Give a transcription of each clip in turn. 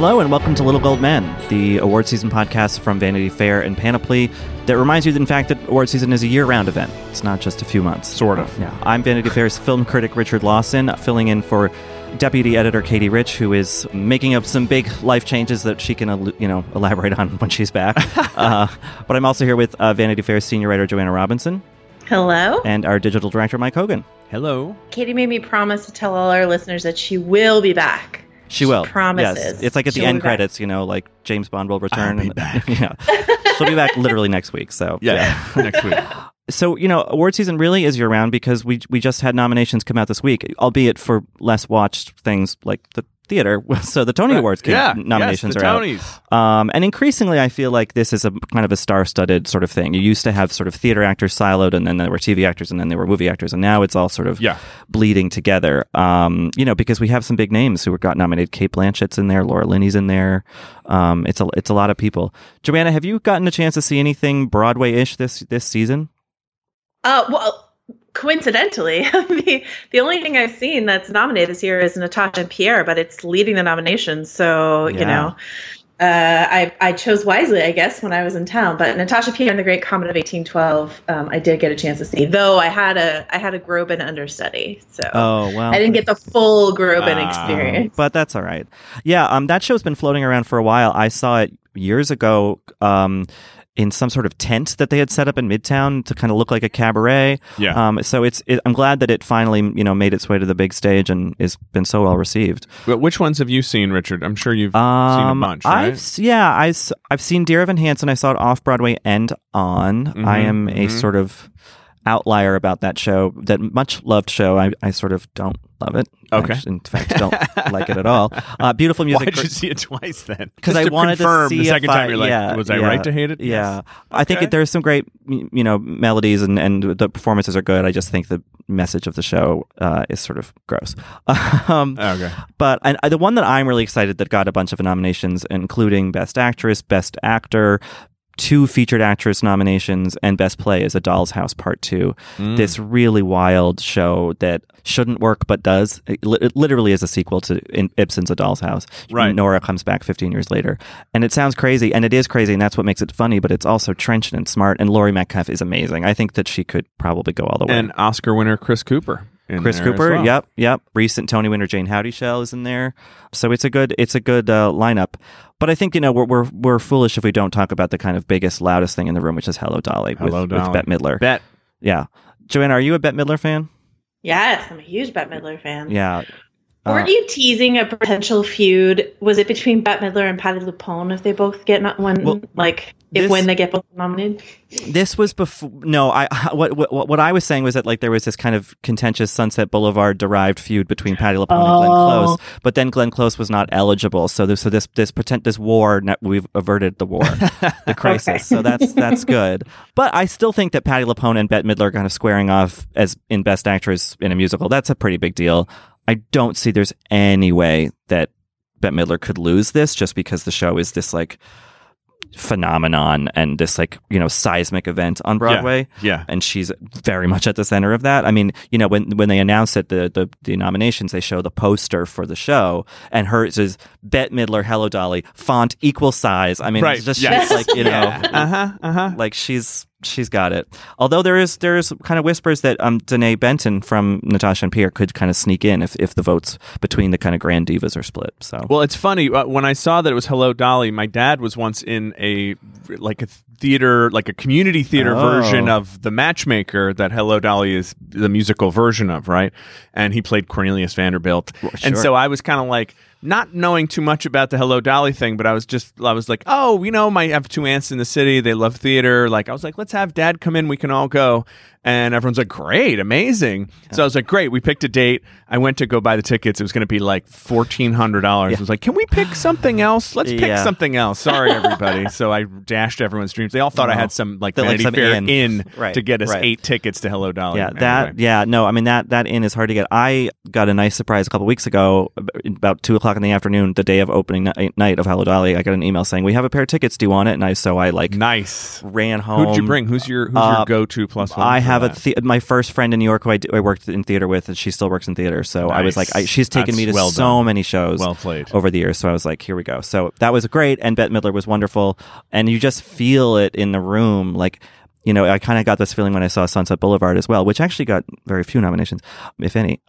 Hello and welcome to Little Gold Men, the award season podcast from Vanity Fair and Panoply that reminds you, that, in fact, that award season is a year-round event. It's not just a few months. Sort of. Yeah. I'm Vanity Fair's film critic Richard Lawson, filling in for deputy editor Katie Rich, who is making up some big life changes that she can, you know, elaborate on when she's back. uh, but I'm also here with uh, Vanity Fair's senior writer Joanna Robinson. Hello. And our digital director Mike Hogan. Hello. Katie made me promise to tell all our listeners that she will be back. She will. promises. Yes. It's like at She the end credits, you know, like James Bond will return. I'll be and- back. yeah. She'll be back literally next week. So Yeah. Next week. So you know, award season really is year round because we we just had nominations come out this week, albeit for less watched things like the theater. So the Tony Awards came, yeah. nominations yes, the are Tonys. out. Um, and increasingly, I feel like this is a kind of a star-studded sort of thing. You used to have sort of theater actors siloed, and then there were TV actors, and then there were movie actors, and now it's all sort of Yeah. bleeding together. Um, you know, because we have some big names who got nominated. Cate Blanchett's in there, Laura Linney's in there. Um, it's a it's a lot of people. Joanna, have you gotten a chance to see anything Broadway-ish this this season? Uh, well, coincidentally, the the only thing I've seen that's nominated this year is Natasha and Pierre, but it's leading the nominations. So Yeah. you know, uh, I I chose wisely, I guess, when I was in town. But Natasha Pierre and the Great Comet of 1812, um, I did get a chance to see. Though I had a I had a Groban understudy, so Oh well, I didn't get the full Groban Ah. experience. but that's all right. Yeah, um, that show's been floating around for a while. I saw it years ago. Um, in some sort of tent that they had set up in Midtown to kind of look like a cabaret. Yeah. Um, so it's it, I'm glad that it finally you know made its way to the big stage and has been so well received. But which ones have you seen, Richard? I'm sure you've seen a Um, bunch, I've right? s- yeah, I I've seen Dear Evan Hansen. I saw it off Broadway and on. I Mhm, am a mhm. sort of outlier about that show. That much loved show. I, I sort of don't love it. Okay. Actually, in fact, don't like it at all. Uh, beautiful music. Why did you see it twice then? because I to wanted confirm to see the second time you're like, yeah, was I yeah, right to hate it? Yeah, Yes. I think Okay. it, there's some great you know melodies and and the performances are good. I just think the message of the show uh, is sort of gross. um, Okay. but and uh, the one that I'm really excited that got a bunch of nominations, including Best Actress, Best Actor. Two featured actress nominations and best play is A Doll's House Part Two. Mm. This really wild show that shouldn't work but does. It, li- it literally is a sequel to in Ibsen's A Doll's House. Right. Nora comes back 15 years later. And it sounds crazy, and it is crazy, and that's what makes it funny, but it's also trenchant and smart. And Laurie Metcalf is amazing. I think that she could probably go all the way. And Oscar winner Chris Cooper. In Chris there as Cooper, well. yep, yep. Recent Tony winner Jayne Houdyshell is in there, so it's a good it's a good uh, lineup. But I think you know we're, we're we're foolish if we don't talk about the kind of biggest loudest thing in the room, which is Hello Dolly Hello, with, Dolly. with Bette Midler. Bet. yeah, Joanna, are you a Bette Midler fan? yes, I'm a huge Bette Midler fan. Yeah. Uh, Weren't you teasing a potential feud? Was it between Bette Midler and Patti LuPone if they both get not one Well, like if this- when they get both nominated? this was before. No, I what, what what I was saying was that like there was this kind of contentious Sunset Boulevard derived feud between Patti LuPone and Glenn Oh. Close, but then Glenn Close was not eligible. So this so this this pretend this war we've averted the war, the crisis. Okay. So that's that's good. But I still think that Patti LuPone and Bette Midler kind of squaring off as in Best Actress in a musical. That's a pretty big deal. I don't see there's any way that Bette Midler could lose this just because the show is this like phenomenon and this like you know seismic event on Broadway Yeah. and she's very much at the center of that. I mean, you know, when when they announced it, the the, the nominations, they show the poster for the show, and hers is Bette Midler, Hello Dolly, font equal size. I mean, Right, it's just yes. she's like you know, Uh huh. Uh huh. like she's she's got it. Although there is there is kind of whispers that um Denée Benton from Natasha and Pierre could kind of sneak in if if the votes between the kind of grand divas are split. So Well, it's funny uh, when I saw that it was Hello Dolly. My dad was once in a like a theater, like a community theater Oh. version of The Matchmaker that Hello Dolly is the musical version of, right? And he played Cornelius Vanderbilt, and sure. so I was kind of like not knowing too much about the Hello Dolly thing, but I was just I was like, oh, you know, my I have two aunts in the city. They love theater. Like I was like, let's have Dad come in. We can all go. And everyone's like, great, amazing. So I was like, great. We picked a date. I went to go buy the tickets. It was going to be like fourteen hundred dollars. I was like, can we pick something else? Let's pick Yeah. something else. Sorry, everybody. so I dashed everyone's dreams. They all thought I had some like like, Vanity some Fair in. in, Right, to get us right. eight tickets to Hello Dolly. Yeah, Anyway. that yeah, no, I mean that that in is hard to get. I got a nice surprise a couple weeks ago, about two o'clock in the afternoon, the day of opening ni- night of Hello Dolly, I got an email saying we have a pair of tickets. Do you want it? And I so I like Nice. ran home. Who'd you bring? Who's your Who's Uh, your go to plus one? I have a the- my first friend in New York who I, d- I worked in theater with, and she still works in theater. So I was Nice. like, I, she's taken me to That's well so done. many shows well played. over the years. So I was like, here we go. So that was great, and Bette Midler was wonderful, and you just feel it in the room, like. You know, I kind of got this feeling when I saw Sunset Boulevard as well, which actually got very few nominations, if any.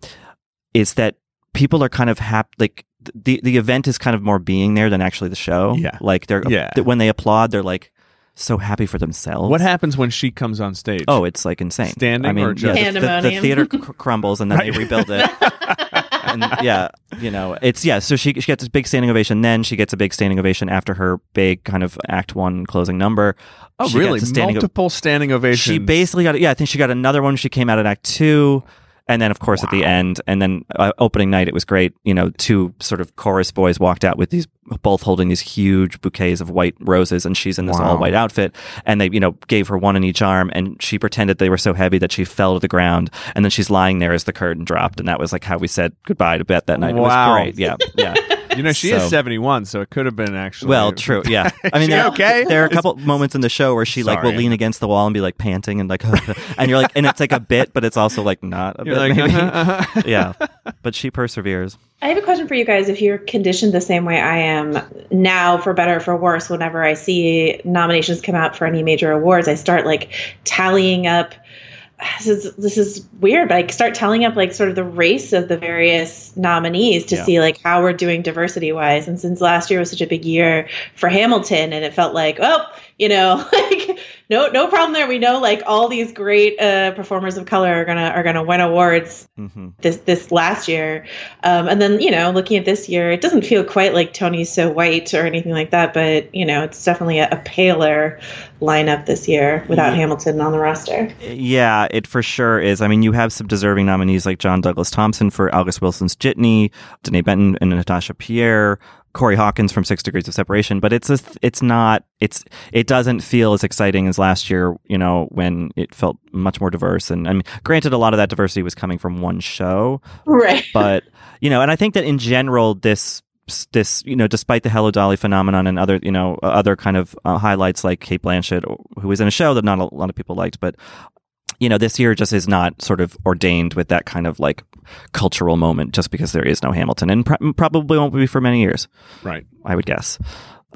Is that people are kind of happy? Like the the event is kind of more being there than actually the show. Yeah. like they're Yeah. th- when they applaud, they're like so happy for themselves. What happens when she comes on stage? Oh, it's like insane. Standing I mean, or just- yeah, the, the, the theater cr- crumbles and then they rebuild it. and yeah, you know, it's yeah. So she she gets this big standing ovation. Then she gets a big standing ovation after her big kind of Act One closing number. oh She really? gets a standing o- Multiple standing ovations. she basically got yeah. I think she got another one. when She came out at Act Two. And then, of course, at the end, and then uh, opening night, it was great. You know, two sort of chorus boys walked out with these, both holding these huge bouquets of white roses, and she's in this Wow. all white outfit. And they, you know, gave her one in each arm, and she pretended they were so heavy that she fell to the ground. And then she's lying there as the curtain dropped, and that was like how we said goodbye to Bette that night. It Wow. was great. Yeah, yeah. You know, she So- is seventy one, so it could have been actually. Well, true. Yeah. I mean, there, okay? there are a couple moments in the show where she like will lean against the wall and be like panting and like, and you're like, and it's like a bit, but it's also like not a You're bit. like, maybe. uh-huh, uh-huh. yeah, but she perseveres. I have a question for you guys. If you're conditioned the same way I am now, for better or for worse, whenever I see nominations come out for any major awards, I start like tallying up. This is this is weird, but I start telling up like sort of the race of the various nominees to Yeah. see like how we're doing diversity wise. And since last year was such a big year for Hamilton, and it felt like, oh, you know, like no no problem there. We know like all these great uh, performers of color are gonna are gonna win awards hmm this this last year um, and then you know looking at this year it doesn't feel quite like tony's so white or anything like that but you know it's definitely a, a paler lineup this year without Yeah. hamilton on the roster Yeah, it for sure is. I mean, you have some deserving nominees like John Douglas Thompson for August Wilson's Jitney, Denée Benton and Natasha Pierre, Corey Hawkins from Six Degrees of Separation. But it's a, it's not it's it doesn't feel as exciting as last year. You know, when it felt much more diverse. And I mean, granted, a lot of that diversity was coming from one show, right but you know, and I think that in general, this this you know, despite the Hello Dolly phenomenon and other you know other kind of uh, highlights like Cate Blanchett, who was in a show that not a lot of people liked, but you know, this year just is not sort of ordained with that kind of like cultural moment just because there is no Hamilton, and pr- probably won't be for many years. right. I would guess.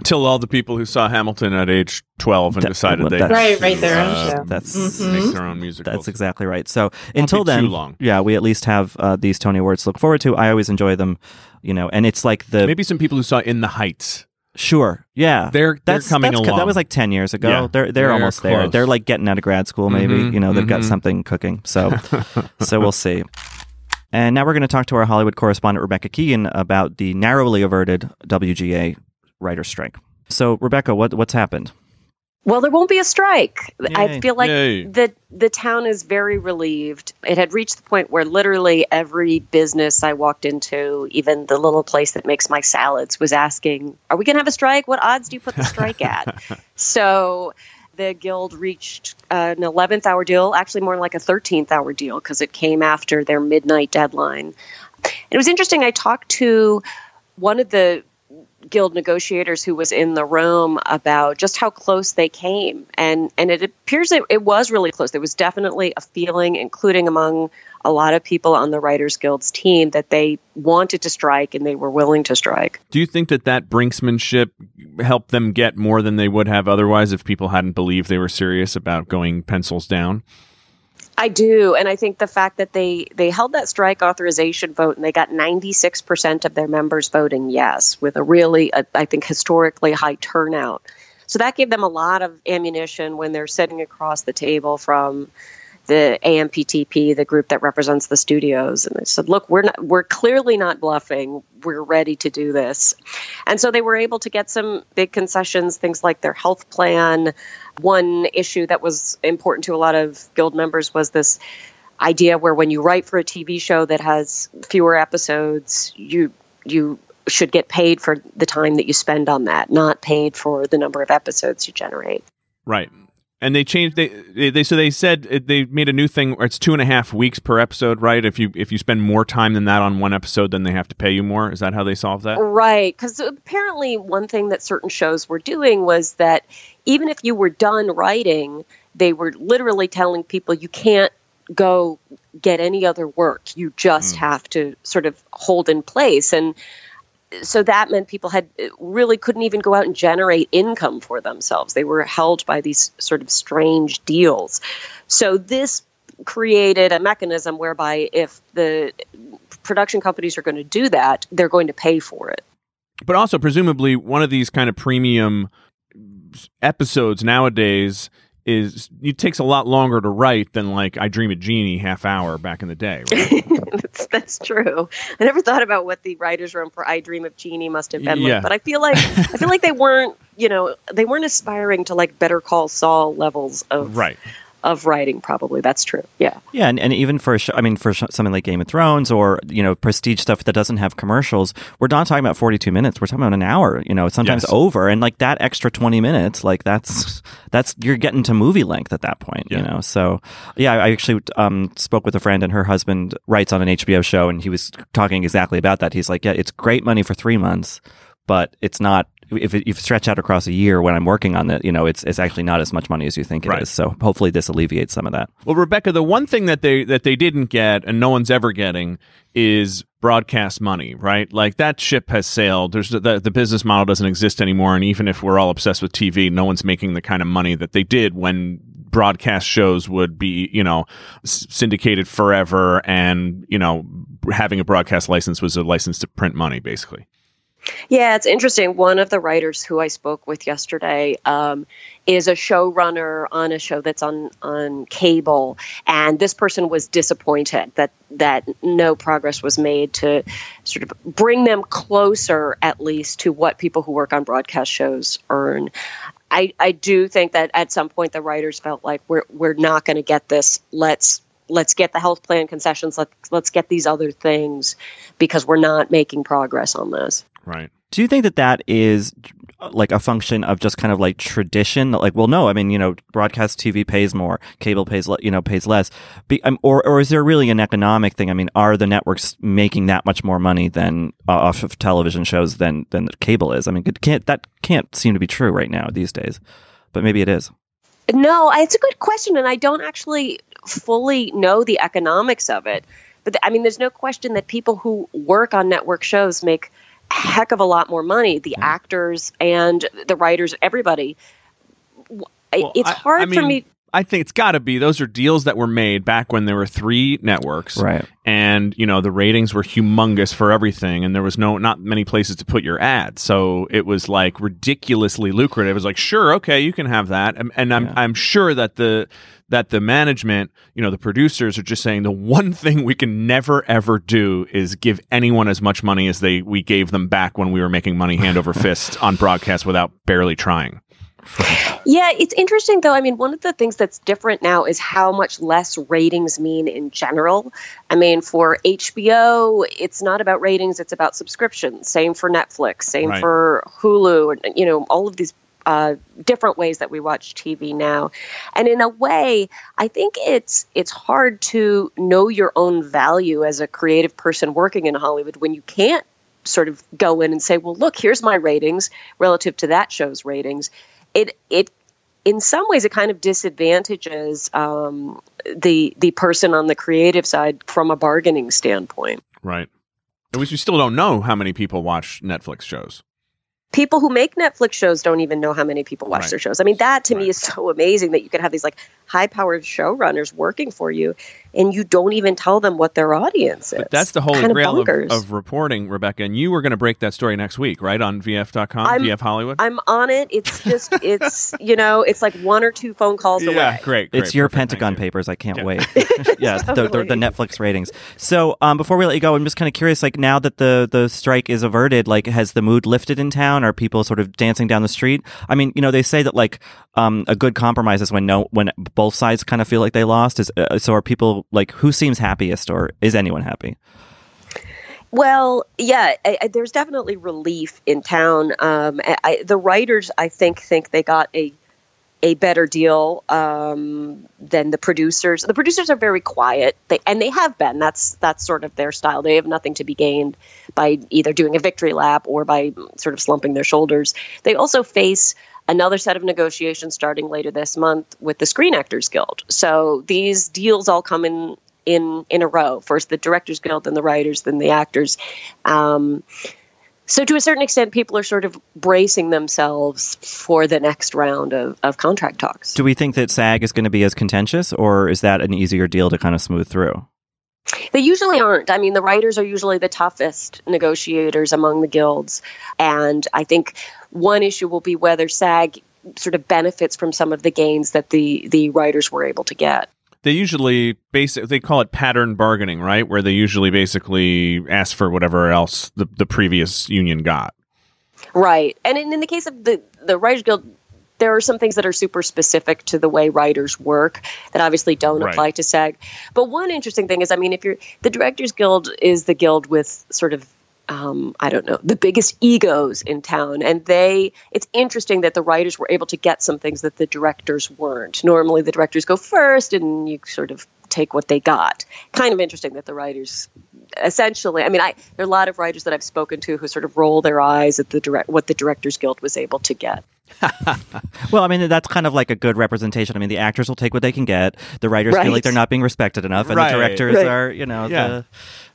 Till all the people who saw Hamilton at age twelve and That- decided they that's- Right, right, their own uh, show. That's Mhm. make their own music. That's exactly right. So be until too then, long. yeah, we at least have uh, these Tony Awards to look forward to. I always enjoy them, you know, and it's like the Maybe some people who saw In the Heights. Sure, yeah, They're they're that's coming that's, along. That was like ten years ago. Yeah. they're they're, They're almost there. They're like getting out of grad school. Maybe Mhm, you know they've got mhm. something cooking. So so we'll see. And now we're going to talk to our Hollywood correspondent Rebecca Keegan about the narrowly averted WGA writer strike. So Rebecca, what what's happened? Well, there won't be a strike. Yay. I feel like Yay. the the town is very relieved. It had reached the point where literally every business I walked into, even the little place that makes my salads, was asking, "Are we going to have a strike? What odds do you put the strike at?" so the guild reached uh, an 11th hour deal, actually more like a 13th hour deal because it came after their midnight deadline. It was interesting. I talked to one of the guild negotiators who was in the room about just how close they came. And and it appears that it was really close. There was definitely a feeling including among a lot of people on the writers guild's team that they wanted to strike and they were willing to strike. Do you think that that brinksmanship helped them get more than they would have otherwise if people hadn't believed they were serious about going pencils down? I do, and I think the fact that they they held that strike authorization vote and they got 96% of their members voting yes, with a really, uh, I think, historically high turnout. So that gave them a lot of ammunition when they're sitting across the table from the AMPTP, the group that represents the studios, and they said, "Look, we're not, we're clearly not bluffing. We're ready to do this." And so they were able to get some big concessions, things like their health plan. One issue that was important to a lot of guild members was this idea where when you write for a TV show that has fewer episodes, you you should get paid for the time that you spend on that, not paid for the number of episodes you generate. Right. And they changed. They, they they so they said uh, they made a new thing where it's two and a half weeks per episode, right? If you if you spend more time than that on one episode, then they have to pay you more. Is that how they solved that? Right, because apparently one thing that certain shows were doing was that even if you were done writing, they were literally telling people you can't go get any other work. You just hmm. have to sort of hold in place. And so that meant people had uh, really couldn't even go out and generate income for themselves. They were held by these sort of strange deals. So this created a mechanism whereby if the production companies are going to do that, they're going to pay for it. But also, presumably, one of these kind of premium episodes nowadays is it takes a lot longer to write than like I Dream of Jeannie half hour back in the day. Right? that's, that's true. I never thought about what the writers' room for "I Dream of Jeannie" must have been Yeah. like, but I feel like I feel like they weren't, you know, they weren't aspiring to like Better Call Saul levels of right. Of writing. Probably that's true. Yeah. Yeah, and, and even for a show, I mean, for sh- something like Game of Thrones or you know prestige stuff that doesn't have commercials, we're not talking about forty two minutes. We're talking about an hour. You know, sometimes Yes. over, and like that extra twenty minutes, like that's that's you're getting to movie length at that point. You know, so yeah, I actually um, spoke with a friend, and her husband writes on an HBO show, and he was talking exactly about that. He's like, yeah, it's great money for three months, but it's not. If it, you stretch out across a year when I'm working on it, you know, it's it's actually not as much money as you think it is. Right. So hopefully this alleviates some of that. Well, Rebecca, the one thing that they that they didn't get and no one's ever getting is broadcast money, right? Like that ship has sailed. There's the, the business model doesn't exist anymore, and even if we're all obsessed with TV, no one's making the kind of money that they did when broadcast shows would be, you know, s- syndicated forever, and you know, having a broadcast license was a license to print money, basically. Yeah, it's interesting. One of the writers who I spoke with yesterday um, is a showrunner on a show that's on on cable, and this person was disappointed that that no progress was made to sort of bring them closer, at least, to what people who work on broadcast shows earn. I, I do think that at some point the writers felt like we're we're not going to get this. Let's let's get the health plan concessions. Let's let's get these other things because we're not making progress on this. Right. Do you think that that is like a function of just kind of like tradition? Like, well, no, I mean, you know, broadcast TV pays more, cable pays, le- you know, pays less. Be, um, or, or is there really an economic thing? I mean, are the networks making that much more money than uh, off of television shows than than cable is? I mean, it can't that can't seem to be true right now these days, but maybe it is. No, it's a good question, and I don't actually fully know the economics of it. But th- I mean, there's no question that people who work on network shows make a heck of a lot more money. The actors and the writers, everybody. Well, it's hard I for mean, me. I think it's got to be. Those are deals that were made back when there were three networks, Right. And you know the ratings were humongous for everything, and there was no not many places to put your ad, so it was like ridiculously lucrative. It was like, sure, okay, you can have that, and, and I'm Yeah. I'm sure that the that the management, you know, the producers are just saying the one thing we can never ever do is give anyone as much money as they we gave them back when we were making money hand over fist on broadcast without barely trying. Yeah, it's interesting though. I mean, one of the things that's different now is how much less ratings mean in general. I mean, for HBO, it's not about ratings; it's about subscriptions. Same for Netflix. Same Right. for Hulu. And you know, all of these uh, different ways that we watch TV now. And in a way, I think it's it's hard to know your own value as a creative person working in Hollywood when you can't sort of go in and say, "Well, look, here's my ratings relative to that show's ratings." It it in some ways it kind of disadvantages um, the the person on the creative side from a bargaining standpoint. Right. At least we still don't know how many people watch Netflix shows. people who make Netflix shows don't even know how many people watch Right. their shows. I mean, that to Right. me is so amazing that you can have these like high powered showrunners working for you and you don't even tell them what their audience is. But that's the holy Kind grail of, bonkers. of reporting, Rebecca. And you were going to break that story next week, right? On VF.com, I'm- VF Hollywood? I'm on it. It's just, it's, you know, it's like one or two phone calls yeah, away. great, great. It's your perfect, Pentagon you. papers. I can't Yeah. wait. yeah, the, the, the Netflix ratings. So um, before we let you go, I'm just kind of curious. Like now that the the strike is averted, like has the mood lifted in town? Are people sort of dancing down the street? I mean, you know, they say that like um, a good compromise is when no when both sides kind of feel like they lost. Is uh, so are people like who seems happiest, or is anyone happy? Well, yeah, I, I, there's definitely relief in town. Um, I, the writers, I think, think they got a a better deal um, than the producers. The producers are very quiet, they, and they have been. That's that's sort of their style. They have nothing to be gained by either doing a victory lap or by sort of slumping their shoulders. They also face another set of negotiations starting later this month with the Screen Actors Guild. So these deals all come in in in a row. First the Directors Guild, then the writers, then the actors. Um, so to a certain extent, people are sort of bracing themselves for the next round of, of contract talks. Do we think that SAG is going to be as contentious, or is that an easier deal to kind of smooth through? They usually aren't. I mean, the writers are usually the toughest negotiators among the guilds. And I think one issue will be whether SAG sort of benefits from some of the gains that the, the writers were able to get they usually basic they call it pattern bargaining, right? Where they usually basically ask for whatever else the, the previous union got. Right. And in, in the case of the the Writers Guild, there are some things that are super specific to the way writers work that obviously don't right. apply to SAG. But one interesting thing is, I mean, if you're the Directors Guild is the guild with sort of um, I don't know, the biggest egos in town. And they, it's interesting that the writers were able to get some things that the directors weren't. Normally, the directors go first and you sort of take what they got. Kind of interesting that the writers essentially, I mean, I, there are a lot of writers that I've spoken to who sort of roll their eyes at the direct, what the Directors Guild was able to get. well, I mean, that's kind of like a good representation. I mean, the actors will take what they can get. The writers right. feel like they're not being respected enough, and right. the directors right. are, you know, yeah. the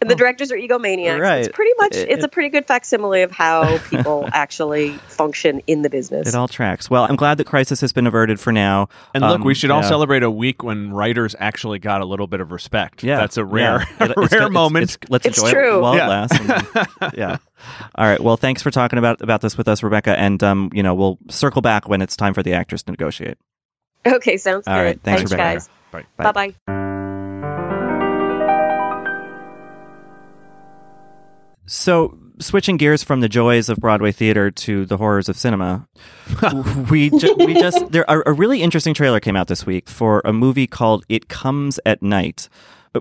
and the directors are egomaniacs. Right. It's pretty much it, it's a pretty good facsimile of how people actually function in the business. It all tracks. Well, I'm glad that crisis has been averted for now. And um, look, we should all celebrate a week when writers actually got a little bit of respect. Yeah, that's a rare, yeah. it, rare it's, moment. It's, it's, let's it's enjoy true. it while yeah. it lasts. And, yeah. All right. Well, thanks for talking about about this with us, Rebecca. And um, you know, we'll circle back when it's time for the actors to negotiate. Okay, sounds All good. right. Thanks, thanks Rebecca. guys. Bye bye. Bye. So, switching gears from the joys of Broadway theater to the horrors of cinema, we ju- we just there a really interesting trailer came out this week for a movie called It Comes at Night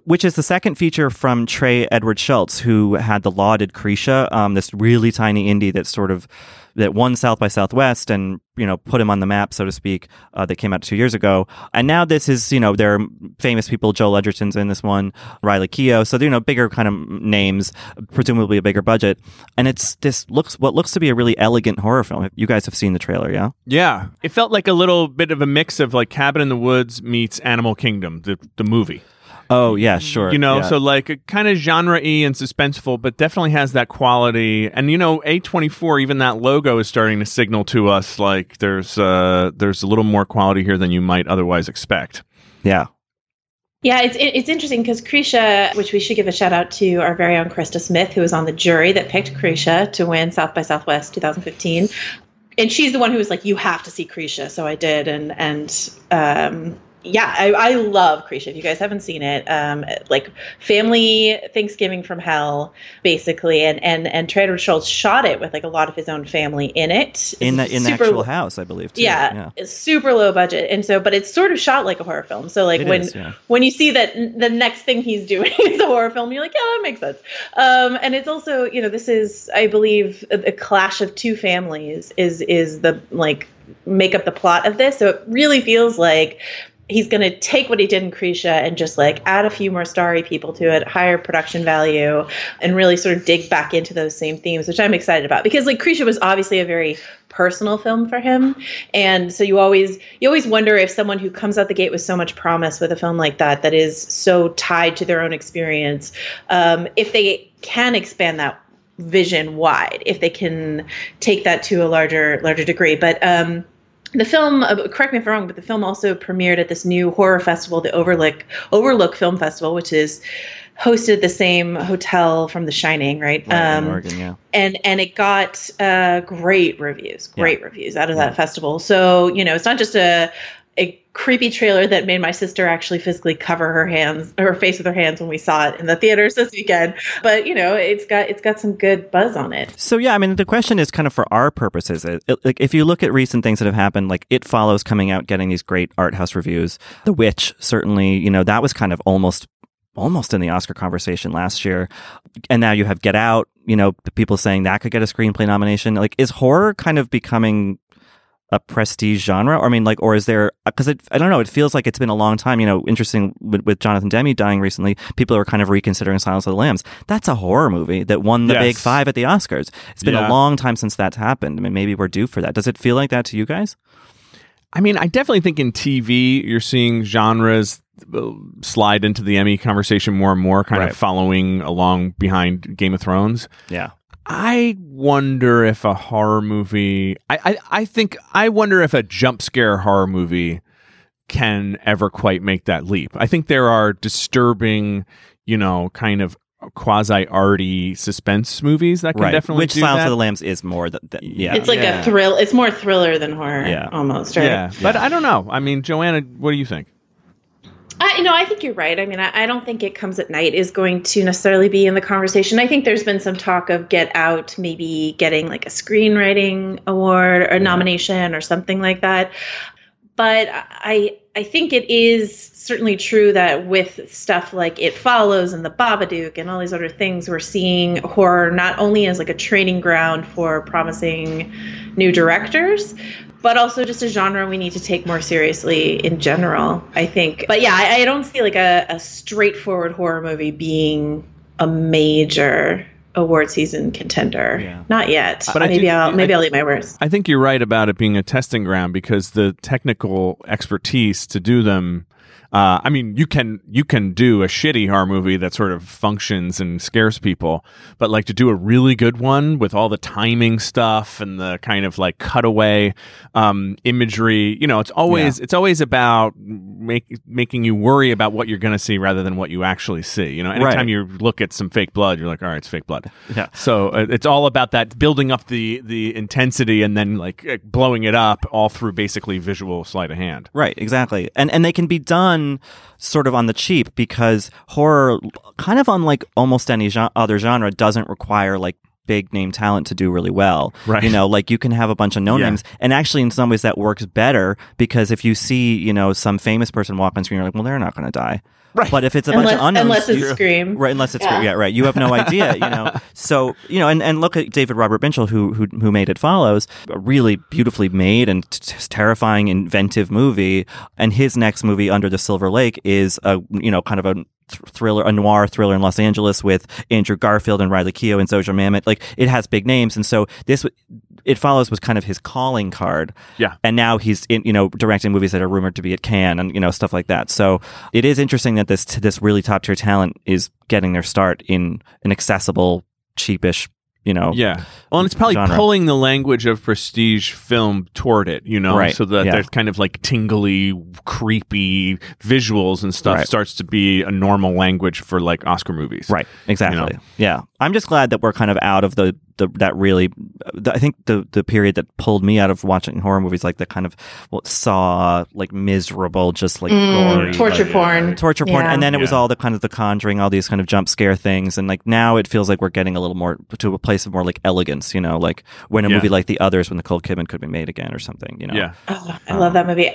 which is the second feature from Trey Edward Shults, who had the lauded Krisha, um, this really tiny indie that sort of that won South by Southwest and you know put him on the map, so to speak. Uh, that came out two years ago, and now this is you know there are famous people. Joel Edgerton's in this one, Riley Keough, so you know bigger kind of names, presumably a bigger budget, and it's this looks what looks to be a really elegant horror film. You guys have seen the trailer, yeah? Yeah, it felt like a little bit of a mix of like Cabin in the Woods meets Animal Kingdom, the the movie. Oh yeah, sure. You know, yeah. so like kind of genre y and suspenseful, but definitely has that quality. And you know, A twenty four, even that logo is starting to signal to us like there's uh there's a little more quality here than you might otherwise expect. Yeah. Yeah, it's it's interesting because Krisha, which we should give a shout out to our very own Krista Smith, who was on the jury that picked Krisha to win South by Southwest 2015, and she's the one who was like, "You have to see Krisha," so I did, and and um, yeah, I, I love Krisha. If you guys haven't seen it, um, like family Thanksgiving from hell, basically, and and and Trader Shults shot it with like a lot of his own family in it. In the in super, the actual house, I believe. Too. Yeah, yeah, it's super low budget, and so but it's sort of shot like a horror film. So like it when is, yeah. when you see that the next thing he's doing is a horror film, you're like, yeah, that makes sense. Um, and it's also you know this is I believe a, a clash of two families is is the like make up the plot of this. So it really feels like he's going to take what he did in Krisha and just like add a few more starry people to it, higher production value, and really sort of dig back into those same themes, which I'm excited about because like Krisha was obviously a very personal film for him, and so you always you always wonder if someone who comes out the gate with so much promise with a film like that that is so tied to their own experience, um, if they can expand that vision wide, if they can take that to a larger larger degree, but. um the film uh, correct me if i'm wrong but the film also premiered at this new horror festival the overlook overlook film festival which is hosted at the same hotel from the shining right, right um, Oregon, yeah. and and it got uh, great reviews great yeah. reviews out of yeah. that festival so you know it's not just a a creepy trailer that made my sister actually physically cover her hands her face with her hands when we saw it in the theaters this weekend but you know it's got it's got some good buzz on it so yeah i mean the question is kind of for our purposes it, it, like if you look at recent things that have happened like it follows coming out getting these great art house reviews the witch certainly you know that was kind of almost almost in the Oscar conversation last year. And now you have Get Out, you know, people saying that could get a screenplay nomination. Like, is horror kind of becoming a prestige genre? Or, I mean, like, or is there, because I don't know, it feels like it's been a long time, you know, interesting with, with Jonathan Demme dying recently, people are kind of reconsidering Silence of the Lambs. That's a horror movie that won the Yes. big five at the Oscars. It's been Yeah. a long time since that's happened. I mean, maybe we're due for that. Does it feel like that to you guys? I mean, I definitely think in TV you're seeing genres uh, slide into the Emmy conversation more and more, kind Right. of following along behind Game of Thrones. Yeah. I wonder if a horror movie. I, I I think I wonder if a jump scare horror movie can ever quite make that leap. I think there are disturbing, you know, kind of quasi arty suspense movies that can Right. definitely Which do Silence that. of the Lambs is more than, than yeah. It's like Yeah. a thrill. It's more thriller than horror, Yeah. almost, right? yeah, but I don't know. I mean, Joanna, what do you think? I, you know, I think you're right. I mean, I, I don't think it comes at night is going to necessarily be in the conversation. I think there's been some talk of Get Out maybe getting like a screenwriting award or nomination or something like that. But I I think it is certainly true that with stuff like It Follows and The Babadook and all these other things, we're seeing horror not only as like a training ground for promising new directors, but also just a genre we need to take more seriously in general, I think. But yeah, I, I don't see like a, a straightforward horror movie being a major award season contender. Yeah. Not yet. But maybe I'll maybe I, will eat my words. I think you're right about it being a testing ground because the technical expertise to do them. Uh, I mean, you can you can do a shitty horror movie that sort of functions and scares people, but like to do a really good one with all the timing stuff and the kind of like cutaway um, imagery, you know, it's always it's always about make, making you worry about what you're going to see rather than what you actually see. You know, anytime Right. you look at some fake blood, you're like, all right, it's fake blood. Yeah. So uh, it's all about that building up the the intensity and then like blowing it up all through basically visual sleight of hand. Right, exactly. And and they can be done sort of on the cheap because horror kind of unlike almost any gen- other genre doesn't require like big name talent to do really well. Right. You know, like you can have a bunch of no Yeah. names and actually in some ways that works better because if you see, you know, some famous person walk on screen you're like, well they're not going to die. Right. But if it's a bunch of unknowns, unless it's you- Scream. Right, unless it's Yeah. yeah. right. You have no idea, you know. So you know, and, and look at David Robert Mitchell, who who who made It Follows, a really beautifully made and t- t- terrifying, inventive movie. And his next movie, Under the Silver Lake, is a you know kind of a thriller, a noir thriller in Los Angeles with Andrew Garfield and Riley Keough and Zosia Mamet. Like it has big names, and so this. It follows was kind of his calling card, Yeah. and now he's in, you know directing movies that are rumored to be at Cannes and you know stuff like that. So it is interesting that this this really top tier talent is getting their start in an accessible, cheapish, you know. Yeah. Well, and it's probably Genre. pulling the language of prestige film toward it, you know, Right. so that Yeah. there's kind of like tingly, creepy visuals and stuff Right. starts to be a normal language for like Oscar movies. Right. Exactly. You know? Yeah. I'm just glad that we're kind of out of the, the that really. The, I think the the period that pulled me out of watching horror movies, like the kind of what saw like miserable, just like Mm, gory, torture like, porn. torture porn, Yeah. and then it was all the kind of the Conjuring, all these kind of jump scare things, and like now it feels like we're getting a little more to a place of more like elegance, you know, like when a Yeah. movie like The Others, when Nicole Kidman could be made again or something, you know. Yeah. Oh, I love that movie.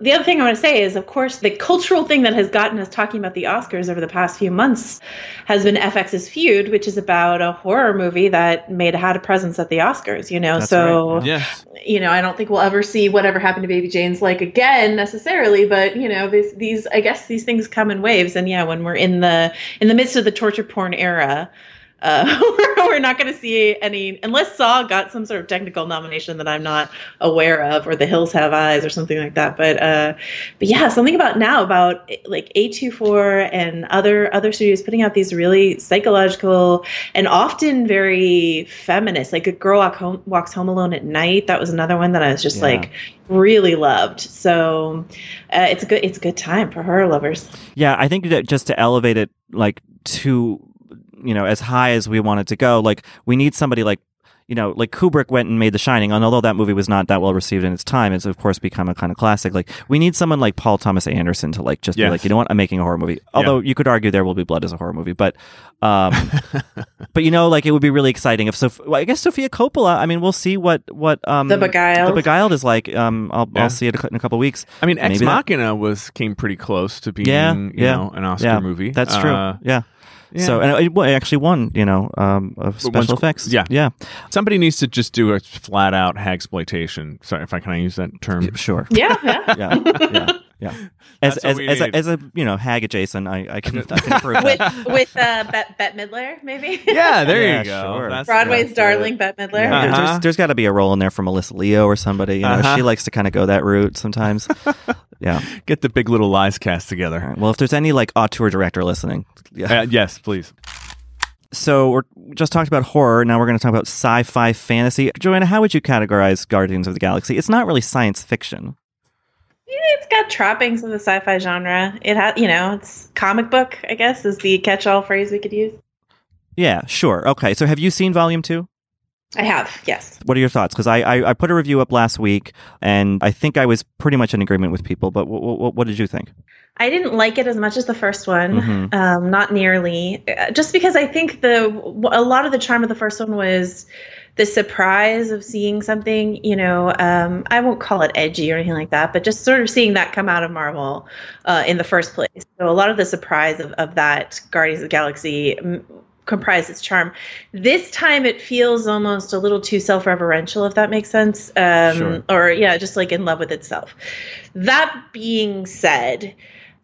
The other thing I want to say is, of course, the cultural thing that has gotten us talking about the Oscars over the past few months has been FX's Feud, which is about a horror movie that made had a presence at the Oscars. You know, That's so right, Yes. you know, I don't think we'll ever see whatever happened to Baby Jane's like again necessarily, but you know, these these I guess these things come in waves, and yeah, when we're in the in the midst of the torture porn era. Uh, we're not going to see any unless Saw got some sort of technical nomination that I'm not aware of, or The Hills Have Eyes, or something like that. But uh, but yeah, something about now about like A24 and other other studios putting out these really psychological and often very feminist. Like a girl walk home, walks home alone at night. That was another one that I was just Yeah. like really loved. So uh, it's a good it's a good time for horror lovers. Yeah, I think that just to elevate it like to you know as high as we want it to go, like we need somebody like you know like Kubrick went and made The Shining, and although that movie was not that well received in its time, it's of course become a kind of classic. Like we need someone like Paul Thomas Anderson to like just Yes. be like, you know what, I'm making a horror movie. Although you could argue There Will Be Blood is a horror movie, but um, but you know, like it would be really exciting if so. Well, I guess Sofia Coppola. I mean, we'll see what what um The Beguiled. the Beguiled is like. Um, I'll Yeah. I'll see it in a couple weeks. I mean, Ex Maybe that- Machina was came pretty close to being, Yeah, you yeah, know, an Oscar yeah, movie. That's true. Uh, yeah. So and it, it actually won, you know, um, of special once- effects. yeah. yeah, Somebody needs to just do a flat out hag exploitation. Sorry if I can I use that term. sure. Yeah, yeah. Yeah, yeah, yeah. As as as a, as a you know hag adjacent, I, I can I can approve with that. with uh, Bet, Bette Midler, maybe. Yeah, there Yeah, you go. sure. That's- Broadway's that's darling it. Bette Midler. Yeah, there- Uh-huh. there's there's got to be a role in there for Melissa Leo or somebody. You know, Uh-huh. she likes to kind of go that route sometimes. yeah. Get the Big Little Lies cast together. right. Well, if there's any like auteur director listening, yeah. Uh, yes, please. So we're we just talked about horror. Now we're going to talk about sci-fi fantasy. Joanna, how would you categorize Guardians of the Galaxy? It's not really science fiction. It's got trappings of the sci-fi genre. It has, you know, it's comic book. I guess is the catch-all phrase we could use. Yeah, sure. Okay. So have you seen Volume Two? I have, yes. What are your thoughts? Because I, I I put a review up last week, and I think I was pretty much in agreement with people. But what what, what did you think? I didn't like it as much as the first one. Mhm. Um, not nearly, Uh, just because I think the a lot of the charm of the first one was the surprise of seeing something. You know, um, I won't call it edgy or anything like that, but just sort of seeing that come out of Marvel uh, in the first place. So a lot of the surprise of, of that Guardians of the Galaxy. mm, comprised its charm. This time it feels almost a little too self-referential, if that makes sense. Um, Sure. Or yeah, just like in love with itself. That being said,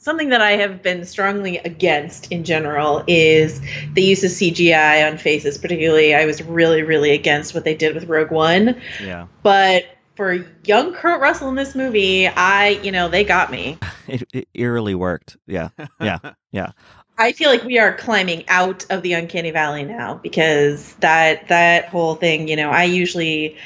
something that I have been strongly against in general is the use of CGI on faces. Particularly, I was really, really against what they did with Rogue One. Yeah, But for young Kurt Russell in this movie, I, you know, they got me. it, it eerily worked. Yeah, yeah, yeah. I feel like we are climbing out of the uncanny valley now because that that whole thing, you know, I usually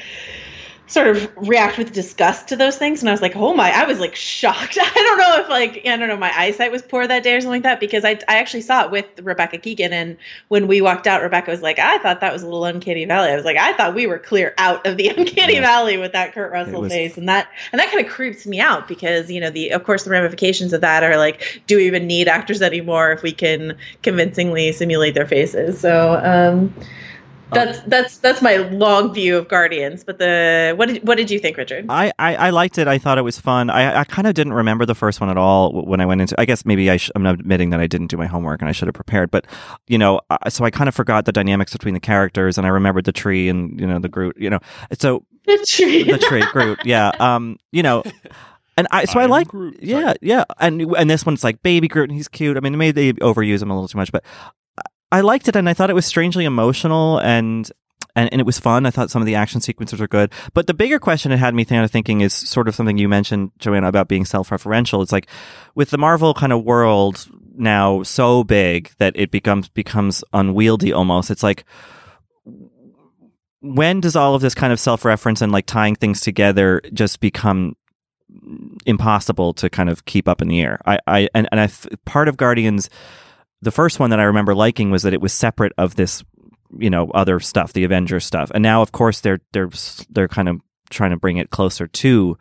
sort of react with disgust to those things and I was like, "Oh my, I was like shocked." I don't know if like I don't know, my eyesight was poor that day or something like that because I I actually saw it with Rebecca Keegan and when we walked out Rebecca was like, "I thought that was a little uncanny valley." I was like, "I thought we were clear out of the uncanny Yeah. valley with that Kurt Russell was- face." And that and that kind of creeps me out because, you know, the of course the ramifications of that are like, do we even need actors anymore if we can convincingly simulate their faces? So, um that's that's that's my long view of Guardians. But the what did what did you think, Richard? I, I, I liked it. I thought it was fun. I, I kind of didn't remember the first one at all when I went into. I guess maybe I sh- I'm admitting that I didn't do my homework and I should have prepared. But you know, I, so I kind of forgot the dynamics between the characters, and I remembered the tree and you know the Groot. You know, so The tree. the tree Groot. Yeah. Um. You know, and I so I, am like. Groot. Sorry. Yeah, yeah, and and this one's like baby Groot, and he's cute. I mean, maybe they overuse him a little too much, but I liked it, and I thought it was strangely emotional, and and, and it was fun. I thought some of the action sequences were good. But the bigger question it had me kind of thinking is sort of something you mentioned, Joanna, about being self-referential. It's like with the Marvel kind of world now so big that it becomes becomes unwieldy almost. It's like when does all of this kind of self-reference and like tying things together just become impossible to kind of keep up in the air? I, I and, and I part of Guardians, the first one that I remember liking was that it was separate of this, you know, other stuff, the Avengers stuff, and now of course they're they're they're kind of trying to bring it closer to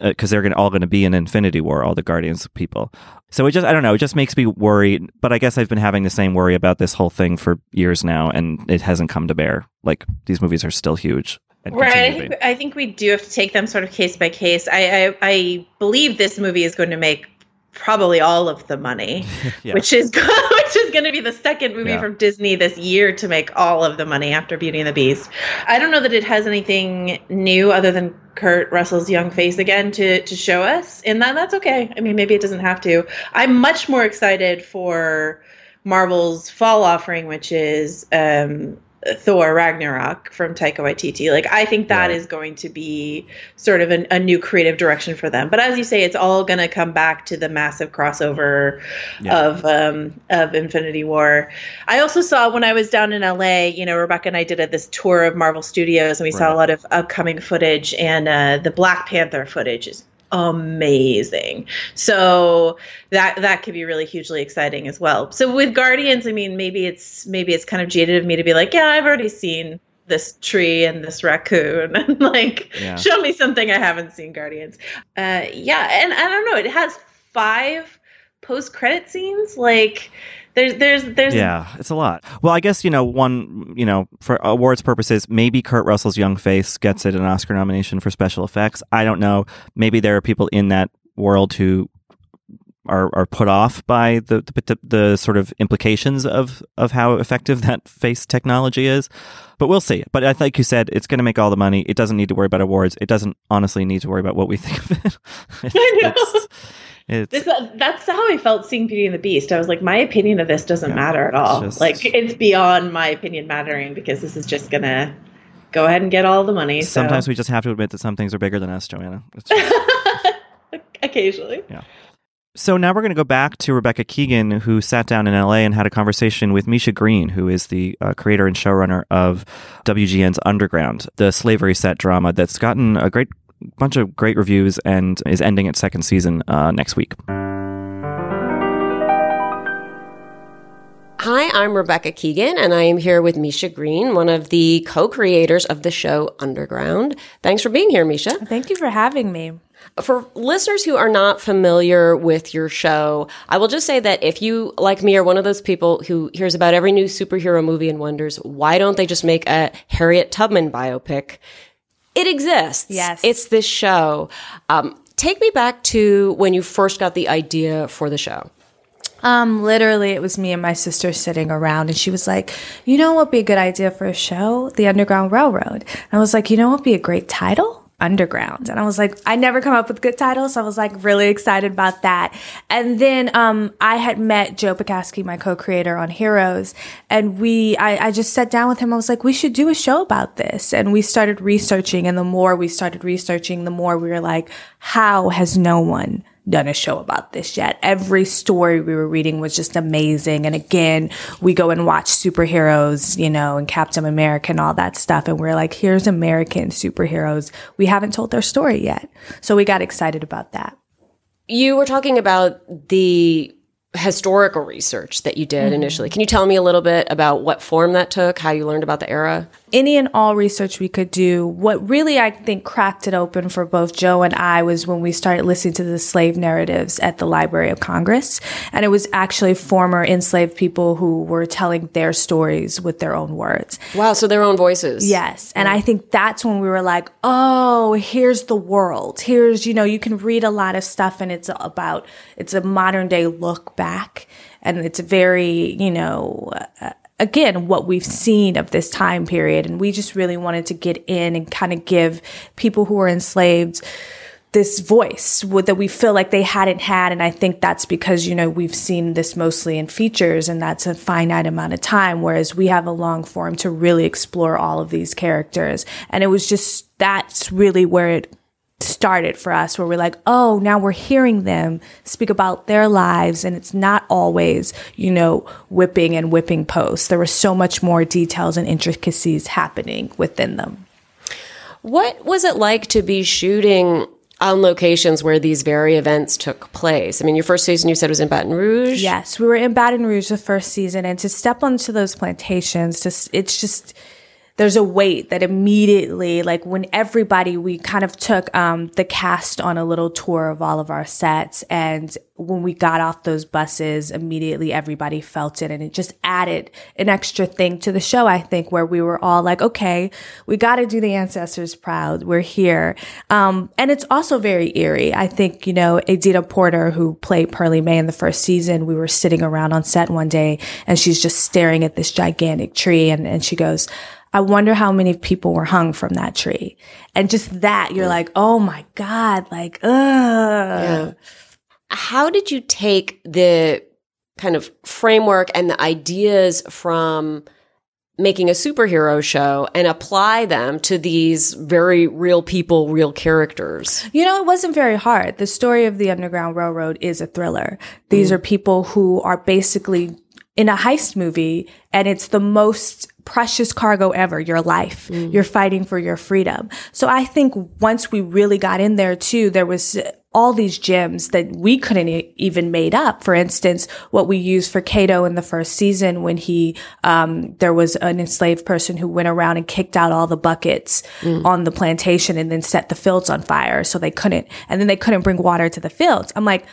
uh, because they're going to all going to be in Infinity War, all the Guardians people. So it just I don't know, it just makes me worried. But I guess I've been having the same worry about this whole thing for years now, and it hasn't come to bear. Like these movies are still huge. Right. I think. I think we do have to take them sort of case by case. I, I I believe this movie is going to make probably all of the money, Yeah. which is which is going to be the second movie Yeah. from Disney this year to make all of the money after Beauty and the Beast. I don't know that it has anything new other than Kurt Russell's young face again to to show us, and that that's okay. I mean, maybe it doesn't have to. I'm much more excited for Marvel's fall offering, which is um, Thor Ragnarok from Taika Waititi. Like, I think that is Right. going to be sort of an, a new creative direction for them. But as you say, it's all going to come back to the massive crossover Yeah. of um, of Infinity War. I also saw when I was down in LA. You know, Rebecca and I did a, this tour of Marvel Studios, and we saw a lot of upcoming footage. And uh, the Black Panther footage is amazing. So that that could be really hugely exciting as well. So with Guardians, I mean, maybe it's maybe it's kind of jaded of me to be like, yeah, I've already seen this tree and this raccoon, and like, Yeah. show me something I haven't seen. Guardians, uh, yeah, and I don't know, it has five post credit scenes, like. There's, there's, there's, Yeah, it's a lot. Well, I guess you know one. You know, for awards purposes, maybe Kurt Russell's young face gets it an Oscar nomination for special effects. I don't know. Maybe there are people in that world who are, are put off by the, the the sort of implications of of how effective that face technology is. But we'll see. But I like you said, it's going to make all the money. It doesn't need to worry about awards. It doesn't honestly need to worry about what we think of it. It's- I know. it's- it's- This, uh, that's how I felt seeing Beauty and the Beast. I was like, my opinion of this doesn't Yeah, matter at all. just- Like, it's beyond my opinion mattering because this is just gonna go ahead and get all the money. So. sometimes we just have to admit that some things are bigger than us, Joanna. Just- occasionally. Yeah. So now we're going to go back to Rebecca Keegan, who sat down in LA and had a conversation with Misha Green, who is the uh, creator and showrunner of WGN's Underground, the slavery set drama that's gotten a great bunch of great reviews and is ending its second season uh, next week. Hi, I'm Rebecca Keegan, and I am here with Misha Green, one of the co creators of the show Underground. Thanks for being here, Misha. Thank you for having me. For listeners who are not familiar with your show, I will just say that if you, like me, are one of those people who hears about every new superhero movie and wonders, why don't they just make a Harriet Tubman biopic? It exists. Yes. It's this show. Um, take me back to when you first got the idea for the show. Um, literally, it was me and my sister sitting around, and she was like, "You know what would be a good idea for a show? The Underground Railroad." And I was like, "You know what would be a great title?" Underground. And I was like, I never come up with good titles. So I was like really excited about that. And then um, I had met Joe Pokaski, my co-creator on Heroes, and we I, I just sat down with him. I was like, we should do a show about this. And we started researching, and the more we started researching, the more we were like, how has no one done a show about this yet. Every story we were reading was just amazing. And again, we go and watch superheroes, you know, and Captain America and all that stuff. And we're like, here's American superheroes. We haven't told their story yet. So we got excited about that. You were talking about the historical research that you did mm-hmm. initially. Can you tell me a little bit about what form that took, how you learned about the era? any and all research we could do. What really I think cracked it open for both Joe and I was when we started listening to the slave narratives at the Library of Congress. And it was actually former enslaved people who were telling their stories with their own words. Wow, so their own voices. Yes. And I think that's when we were like, oh, here's the world. Here's, you know, you can read a lot of stuff and it's about, it's a modern day look back. And it's very, you know, uh, again, what we've seen of this time period. And we just really wanted to get in and kind of give people who were enslaved this voice that we feel like they hadn't had. And I think that's because, you know, we've seen this mostly in features and that's a finite amount of time, whereas we have a long form to really explore all of these characters. And it was just, that's really where it started for us where we're like, oh, now we're hearing them speak about their lives and it's not always, you know, whipping and whipping posts. There was so much more details and intricacies happening within them. What was it like to be shooting on locations where these very events took place? I mean, your first season you said was in Baton Rouge. Yes, we were in Baton Rouge the first season and to step onto those plantations, just it's just there's a weight that immediately like when everybody we kind of took um, the cast on a little tour of all of our sets. And when we got off those buses immediately everybody felt it. And it just added an extra thing to the show i think where we were all like okay we got to do the ancestors proud. We're here. Um, and it's also very eerie. I think you know adita porter who played Pearly Mae in the first season we were sitting around on set one day and she's just staring at this gigantic tree. And, and she goes I wonder how many people were hung from that tree. And just that, you're like, oh my God, like, ugh. Yeah. How did you take the kind of framework and the ideas from making a superhero show and apply them to these very real people, real characters? You know, it wasn't very hard. The story of the Underground Railroad is a thriller. These mm. are people who are basically in a heist movie and it's the most precious cargo ever, your life. You're fighting for your freedom. So I think once we really got in there too, there was all these gems that we couldn't e- even made up. For instance, what we used for Cato in the first season when he, um, there was an enslaved person who went around and kicked out all the buckets on the plantation and then set the fields on fire. So they couldn't, and then they couldn't bring water to the fields. I'm like,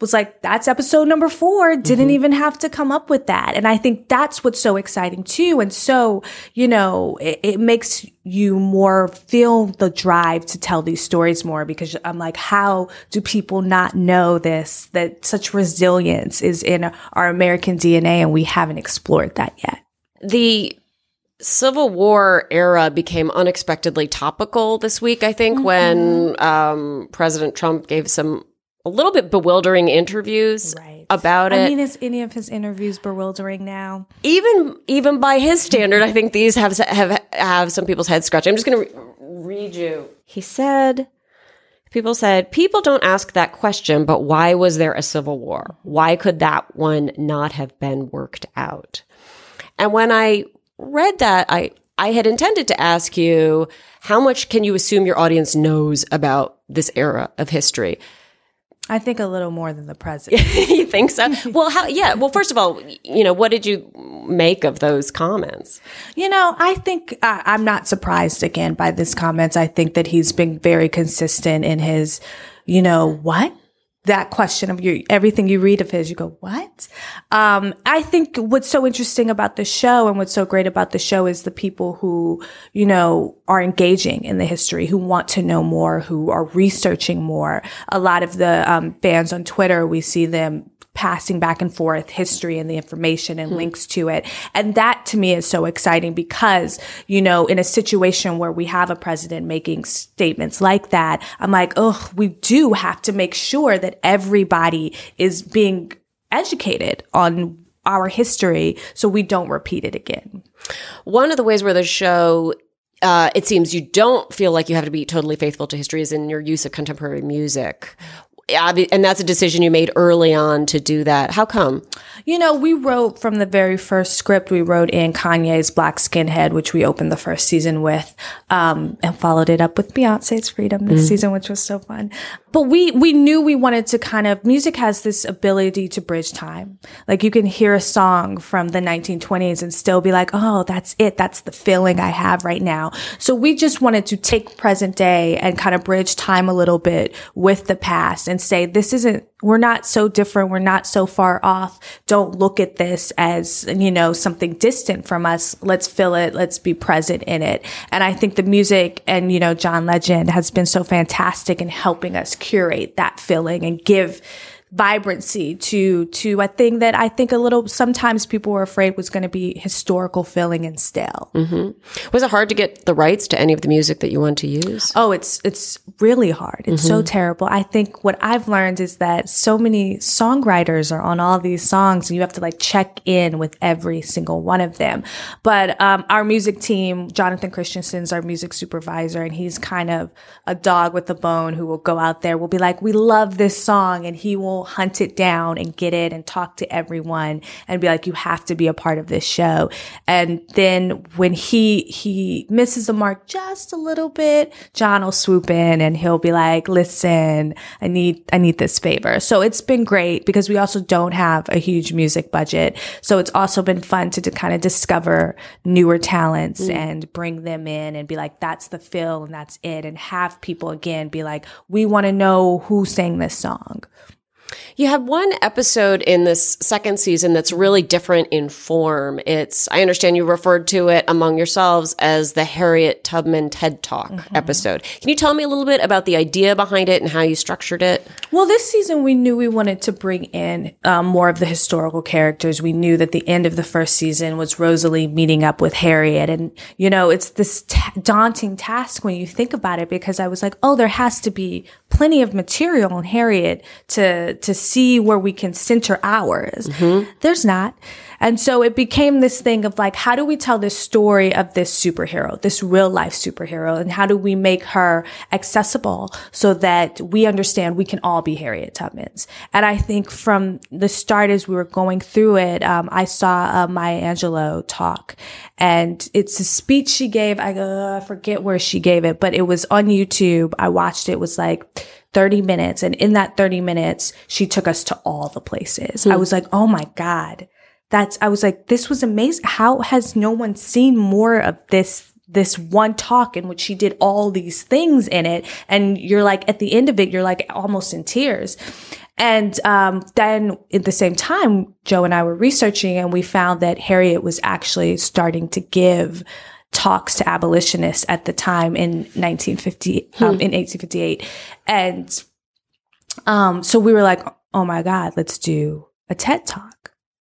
was like, that's episode number four. Didn't even have to come up with that. And I think that's what's so exciting too. And so, you know, it, it makes you more feel the drive to tell these stories more because I'm like, how do people not know this? That such resilience is in our American DNA and we haven't explored that yet. The Civil War era became unexpectedly topical this week, I think, when um, President Trump gave some a little bit bewildering interviews Right. about it. I mean, is any of his interviews bewildering now? even even by his standard, I think these have have have some people's heads scratching. I'm just going to re- read you. He said, "People said people don't ask that question, but why was there a civil war? Why could that one not have been worked out?" And when I read that, I I had intended to ask you, how much can you assume your audience knows about this era of history? I think a little more than the president. you think so? well, how, yeah. Well, first of all, you know, what did you make of those comments? You know, I think uh, I'm not surprised again by this comments. I think that he's been very consistent in his, you know, what? That question of your everything you read of his, you go, what? Um, I think what's so interesting about the show and what's so great about the show is the people who, you know, are engaging in the history, who want to know more, who are researching more. A lot of the um, fans on Twitter, we see them passing back and forth history and the information and links to it. And that to me is so exciting because, you know, in a situation where we have a president making statements like that, I'm like, oh, we do have to make sure that everybody is being educated on our history so we don't repeat it again. One of the ways where the show uh, it seems you don't feel like you have to be totally faithful to history is in your use of contemporary music. And that's a decision you made early on to do that. How come? You know, we wrote from the very first script, we wrote in Kanye's Black Skinhead, which we opened the first season with, um, and followed it up with Beyonce's Freedom this season, which was so fun. But we, we knew we wanted to kind of, music has this ability to bridge time. Like you can hear a song from the 1920s and still be like, oh, that's it. That's the feeling I have right now. So we just wanted to take present day and kind of bridge time a little bit with the past and say, this isn't, we're not so different. We're not so far off. Don't look at this as, you know, something distant from us. Let's feel it. Let's be present in it. And I think the music and, you know, John Legend has been so fantastic in helping us curate that feeling and give vibrancy to to a thing that I think a little sometimes people were afraid was going to be historical feeling and stale. Was it hard to get the rights to any of the music that you want to use? Oh, it's it's really hard. It's so terrible. I think what I've learned is that so many songwriters are on all these songs, and you have to like check in with every single one of them. But um, our music team, Jonathan Christensen's our music supervisor, and he's kind of a dog with a bone who will go out there. Will be like, "We love this song," and he will hunt it down and get it and talk to everyone and be like, "You have to be a part of this show." And then when he he misses the mark just a little bit, John will swoop in and he'll be like, "Listen, I need I need this favor." So it's been great because we also don't have a huge music budget. So it's also been fun to, to kind of discover newer talents mm. and bring them in and be like, "That's the fill and that's it," and have people again be like, "We want to know who sang this song." You have one episode in this second season that's really different in form. It's, I understand you referred to it among yourselves as the Harriet Tubman TED Talk episode. Can you tell me a little bit about the idea behind it and how you structured it? Well, this season we knew we wanted to bring in um, more of the historical characters. We knew that the end of the first season was Rosalee meeting up with Harriet, and you know it's this t- daunting task when you think about it. Because I was like, oh, there has to be plenty of material on Harriet to to see where we can center ours. There's not. And so it became this thing of like, how do we tell this story of this superhero, this real life superhero, and how do we make her accessible so that we understand we can all be Harriet Tubmans? And I think from the start, as we were going through it, um, I saw uh, Maya Angelou talk, and it's a speech she gave. I, uh, I forget where she gave it, but it was on YouTube. I watched it. It was like 30 minutes. And in that 30 minutes, she took us to all the places. I was like, oh my God. That's, I was like, this was amazing. How has no one seen more of this this one talk in which she did all these things in it. And you're like, at the end of it, you're like almost in tears. And um, then at the same time, Joe and I were researching and we found that Harriet was actually starting to give talks to abolitionists at the time in 1950, um, in 1858. And um, so we were like, oh my God, let's do a TED talk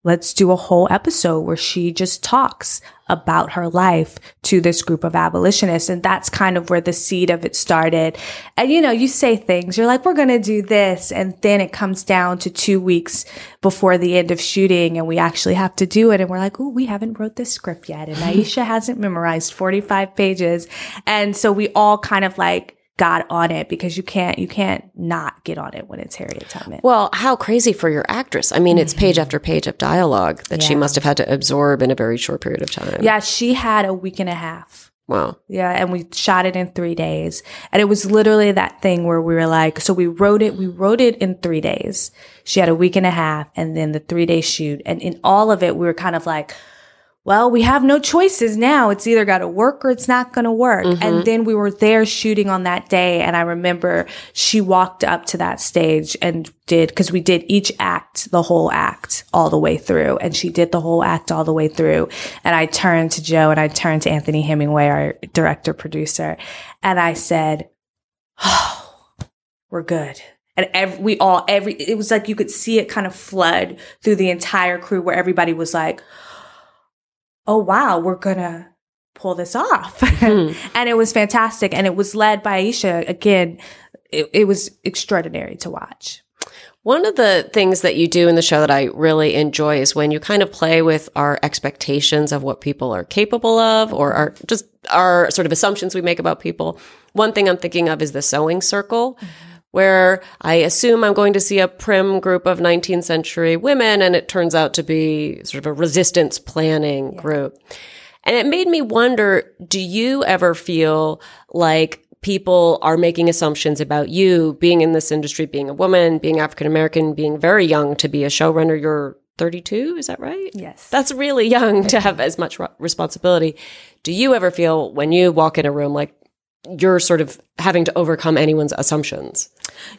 let's do a whole episode where she just talks about her life to this group of abolitionists. And that's kind of where the seed of it started. And you know, you say things, you're like, we're going to do this. And then it comes down to two weeks before the end of shooting and we actually have to do it. And we're like, oh, we haven't wrote this script yet. And Aisha hasn't memorized 45 pages. And so we all kind of like, got on it because you can't you can't not get on it when it's Harriet Tubman. Well, how crazy for your actress. I mean, mm-hmm. it's page after page of dialogue that yeah. she must have had to absorb in a very short period of time. Yeah, she had a week and a half. Wow. Yeah, and we shot it in 3 days. And it was literally that thing where we were like, so we wrote it, we wrote it in 3 days. She had a week and a half and then the 3-day shoot. And in all of it we were kind of like well, we have no choices now. It's either got to work or it's not going to work. Mm-hmm. And then we were there shooting on that day. And I remember she walked up to that stage and did, cause we did each act, the whole act all the way through. And she did the whole act all the way through. And I turned to Joe and I turned to Anthony Hemingway, our director producer. And I said, Oh, we're good. And every, we all, every, it was like you could see it kind of flood through the entire crew where everybody was like, oh, wow, we're going to pull this off. Mm-hmm. and it was fantastic. And it was led by Aisha. Again, it, it was extraordinary to watch. One of the things that you do in the show that I really enjoy is when you kind of play with our expectations of what people are capable of or are just our sort of assumptions we make about people. One thing I'm thinking of is the sewing circle. Mm-hmm where I assume I'm going to see a prim group of 19th century women and it turns out to be sort of a resistance planning yeah. group. And it made me wonder, do you ever feel like people are making assumptions about you being in this industry, being a woman, being African American, being very young to be a showrunner? You're 32, is that right? Yes. That's really young to have as much responsibility. Do you ever feel when you walk in a room like you're sort of having to overcome anyone's assumptions?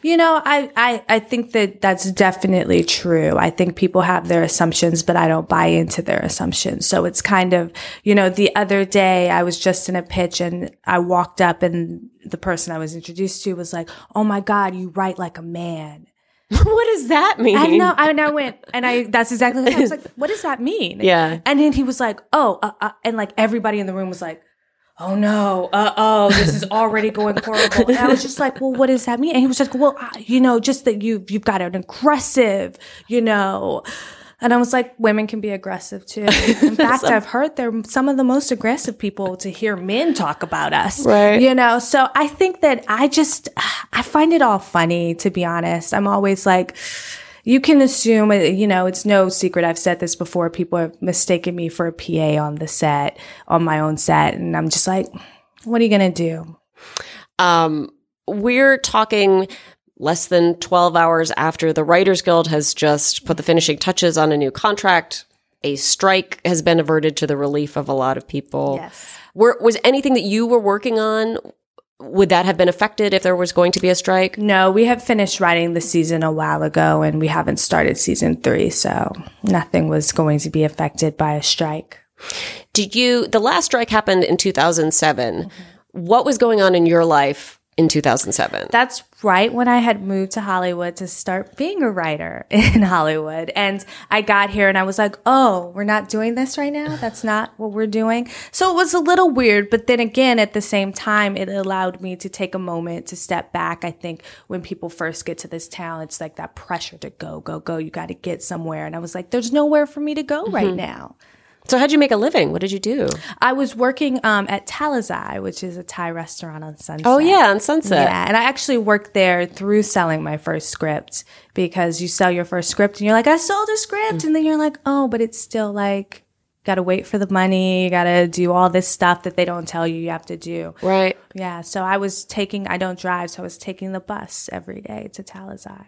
You know, I, I, I think that that's definitely true. I think people have their assumptions, but I don't buy into their assumptions. So it's kind of, you know, the other day I was just in a pitch and I walked up and the person I was introduced to was like, Oh my God, you write like a man. what does that mean? I know. I, and I went, and I, that's exactly what I was like, what does that mean? Yeah. And then he was like, oh, uh, uh, and like everybody in the room was like, oh no, uh oh, this is already going horrible. And I was just like, well, what does that mean? And he was just, like, well, you know, just that you you've got an aggressive, you know. And I was like, women can be aggressive too. In fact, I've heard they're some of the most aggressive people to hear men talk about us. Right. You know, so I think that I just, I find it all funny, to be honest. I'm always like, you can assume, uh, you know, it's no secret. I've said this before. People have mistaken me for a PA on the set, on my own set. And I'm just like, what are you going to do? Um, we're talking less than 12 hours after the Writers Guild has just put the finishing touches on a new contract. A strike has been averted to the relief of a lot of people. Yes. Were, was anything that you were working on would that have been affected if there was going to be a strike? No, we have finished writing the season a while ago and we haven't started season three. So nothing was going to be affected by a strike. Did you, the last strike happened in 2007. Mm-hmm. What was going on in your life in 2007. That's right when I had moved to Hollywood to start being a writer in Hollywood. And I got here and I was like, oh, we're not doing this right now. That's not what we're doing. So it was a little weird. But then again, at the same time, it allowed me to take a moment to step back. I think when people first get to this town, it's like that pressure to go, go, go. You got to get somewhere. And I was like, there's nowhere for me to go mm-hmm. right now. So how'd you make a living? What did you do? I was working um, at Talesai, which is a Thai restaurant on Sunset. Oh yeah, on Sunset. Yeah, and I actually worked there through selling my first script because you sell your first script and you're like, I sold a script, and then you're like, oh, but it's still like, got to wait for the money, you got to do all this stuff that they don't tell you you have to do. Right. Yeah. So I was taking, I don't drive, so I was taking the bus every day to Talesai.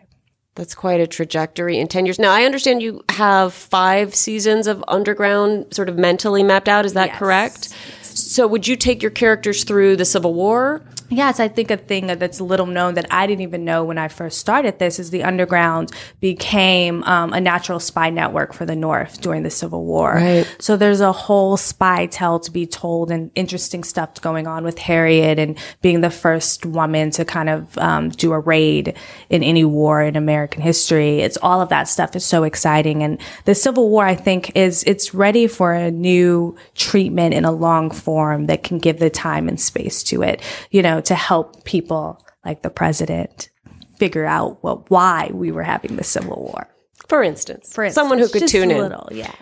That's quite a trajectory in 10 years. Now, I understand you have five seasons of underground sort of mentally mapped out. Is that yes. correct? So, would you take your characters through the Civil War? Yes, I think a thing that's little known that I didn't even know when I first started this is the Underground became um, a natural spy network for the North during the Civil War. Right. So there's a whole spy tale to be told and interesting stuff going on with Harriet and being the first woman to kind of um, do a raid in any war in American history. It's all of that stuff is so exciting. And the Civil War, I think, is it's ready for a new treatment in a long form that can give the time and space to it. You know, to help people like the president figure out well, why we were having the Civil War. For instance, For instance, someone who could just tune a in. Little, yeah.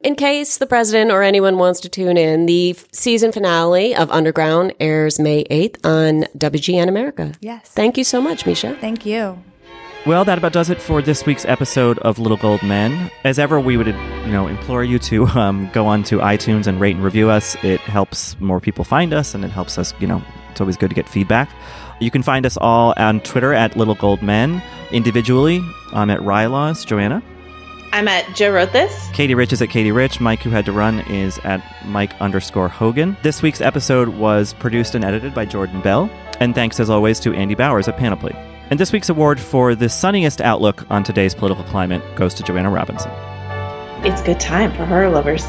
In case the president or anyone wants to tune in, the season finale of Underground airs May 8th on WGN America. Yes. Thank you so much, Misha. Thank you. Well, that about does it for this week's episode of Little Gold Men. As ever, we would, you know, implore you to um, go on to iTunes and rate and review us. It helps more people find us, and it helps us, you know, it's always good to get feedback. You can find us all on Twitter at Little Gold Men. Individually, I'm at Rylaws. Joanna? I'm at Joe wrote this. Katey Rich is at Katey Rich. Mike, who had to run, is at Mike underscore Hogan. This week's episode was produced and edited by Jordan Bell. And thanks, as always, to Andy Bowers at Panoply. And this week's award for the sunniest outlook on today's political climate goes to Joanna Robinson. It's good time for horror lovers.